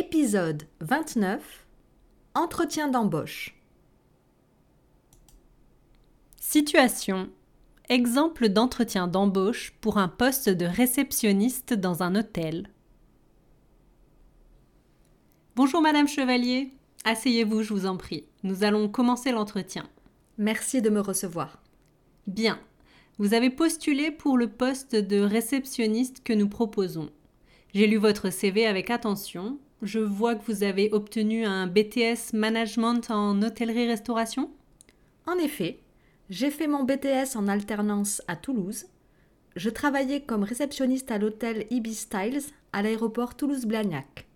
Épisode 29 Entretien d'embauche. Situation. Exemple d'entretien d'embauche pour un poste de réceptionniste dans un hôtel. Bonjour Madame Chevalier. Asseyez-vous, je vous en prie. Nous allons commencer l'entretien. Merci de me recevoir. Bien. Vous avez postulé pour le poste de réceptionniste que nous proposons. J'ai lu votre CV avec attention. Je vois que vous avez obtenu un BTS Management en hôtellerie-restauration. En effet, j'ai fait mon BTS en alternance à Toulouse. Je travaillais comme réceptionniste à l'hôtel Ibis Styles à l'aéroport Toulouse-Blagnac.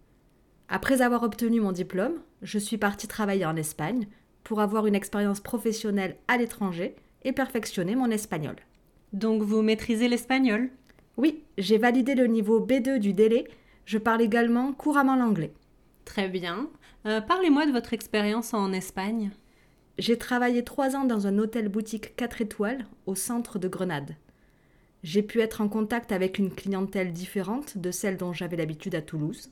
Après avoir obtenu mon diplôme, je suis partie travailler en Espagne pour avoir une expérience professionnelle à l'étranger et perfectionner mon espagnol. Donc vous maîtrisez l'espagnol? Oui, j'ai validé le niveau B2 du délai. Je parle également couramment l'anglais. Très bien. Euh, Parlez-moi de votre expérience en Espagne. J'ai travaillé trois ans dans un hôtel boutique 4 étoiles au centre de Grenade. J'ai pu être en contact avec une clientèle différente de celle dont j'avais l'habitude à Toulouse.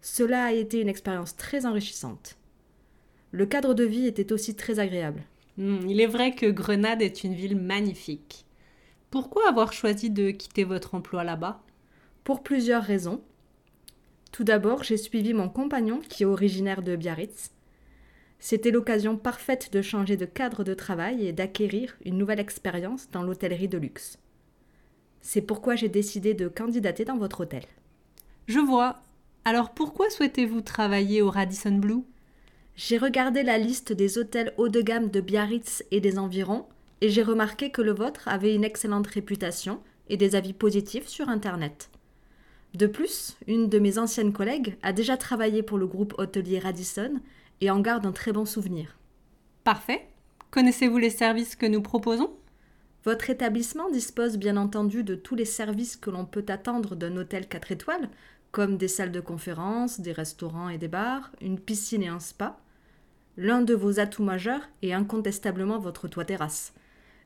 Cela a été une expérience très enrichissante. Le cadre de vie était aussi très agréable. Hmm, il est vrai que Grenade est une ville magnifique. Pourquoi avoir choisi de quitter votre emploi là-bas? Pour plusieurs raisons. Tout d'abord, j'ai suivi mon compagnon qui est originaire de Biarritz. C'était l'occasion parfaite de changer de cadre de travail et d'acquérir une nouvelle expérience dans l'hôtellerie de luxe. C'est pourquoi j'ai décidé de candidater dans votre hôtel. Je vois. Alors pourquoi souhaitez-vous travailler au Radisson Blue? J'ai regardé la liste des hôtels haut de gamme de Biarritz et des environs et j'ai remarqué que le vôtre avait une excellente réputation et des avis positifs sur Internet. De plus, une de mes anciennes collègues a déjà travaillé pour le groupe hôtelier Radisson et en garde un très bon souvenir. Parfait. Connaissez-vous les services que nous proposons? Votre établissement dispose bien entendu de tous les services que l'on peut attendre d'un hôtel 4 étoiles, comme des salles de conférence, des restaurants et des bars, une piscine et un spa. L'un de vos atouts majeurs est incontestablement votre toit terrasse.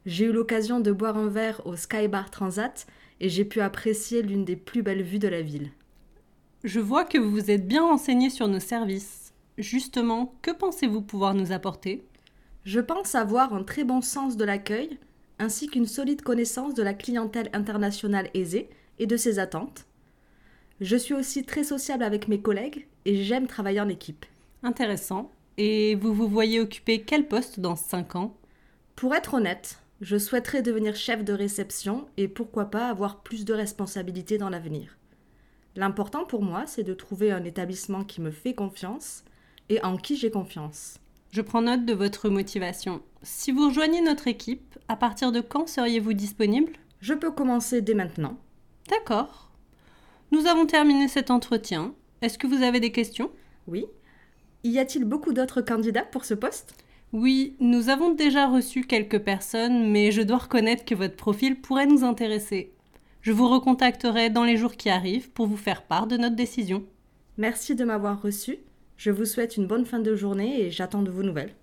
J'ai eu l'occasion de boire un verre au Sky Bar Transat et j'ai pu apprécier l'une des plus belles vues de la ville. Je vois que vous vous êtes bien renseigné sur nos services. Justement, que pensez-vous pouvoir nous apporter? Je pense avoir un très bon sens de l'accueil, ainsi qu'une solide connaissance de la clientèle internationale aisée et de ses attentes. Je suis aussi très sociable avec mes collègues et j'aime travailler en équipe. Intéressant. Et vous vous voyez occuper quel poste dans 5 ans? Pour être honnête, je souhaiterais devenir chef de réception et pourquoi pas avoir plus de responsabilités dans l'avenir. L'important pour moi, c'est de trouver un établissement qui me fait confiance et en qui j'ai confiance. Je prends note de votre motivation. Si vous rejoignez notre équipe, à partir de quand seriez-vous disponible? Je peux commencer dès maintenant. D'accord. Nous avons terminé cet entretien. Est-ce que vous avez des questions? Oui. Y a-t-il beaucoup d'autres candidats pour ce poste? Oui, nous avons déjà reçu quelques personnes, mais je dois reconnaître que votre profil pourrait nous intéresser. Je vous recontacterai dans les jours qui arrivent pour vous faire part de notre décision. Merci de m'avoir reçu. Je vous souhaite une bonne fin de journée et j'attends de vos nouvelles.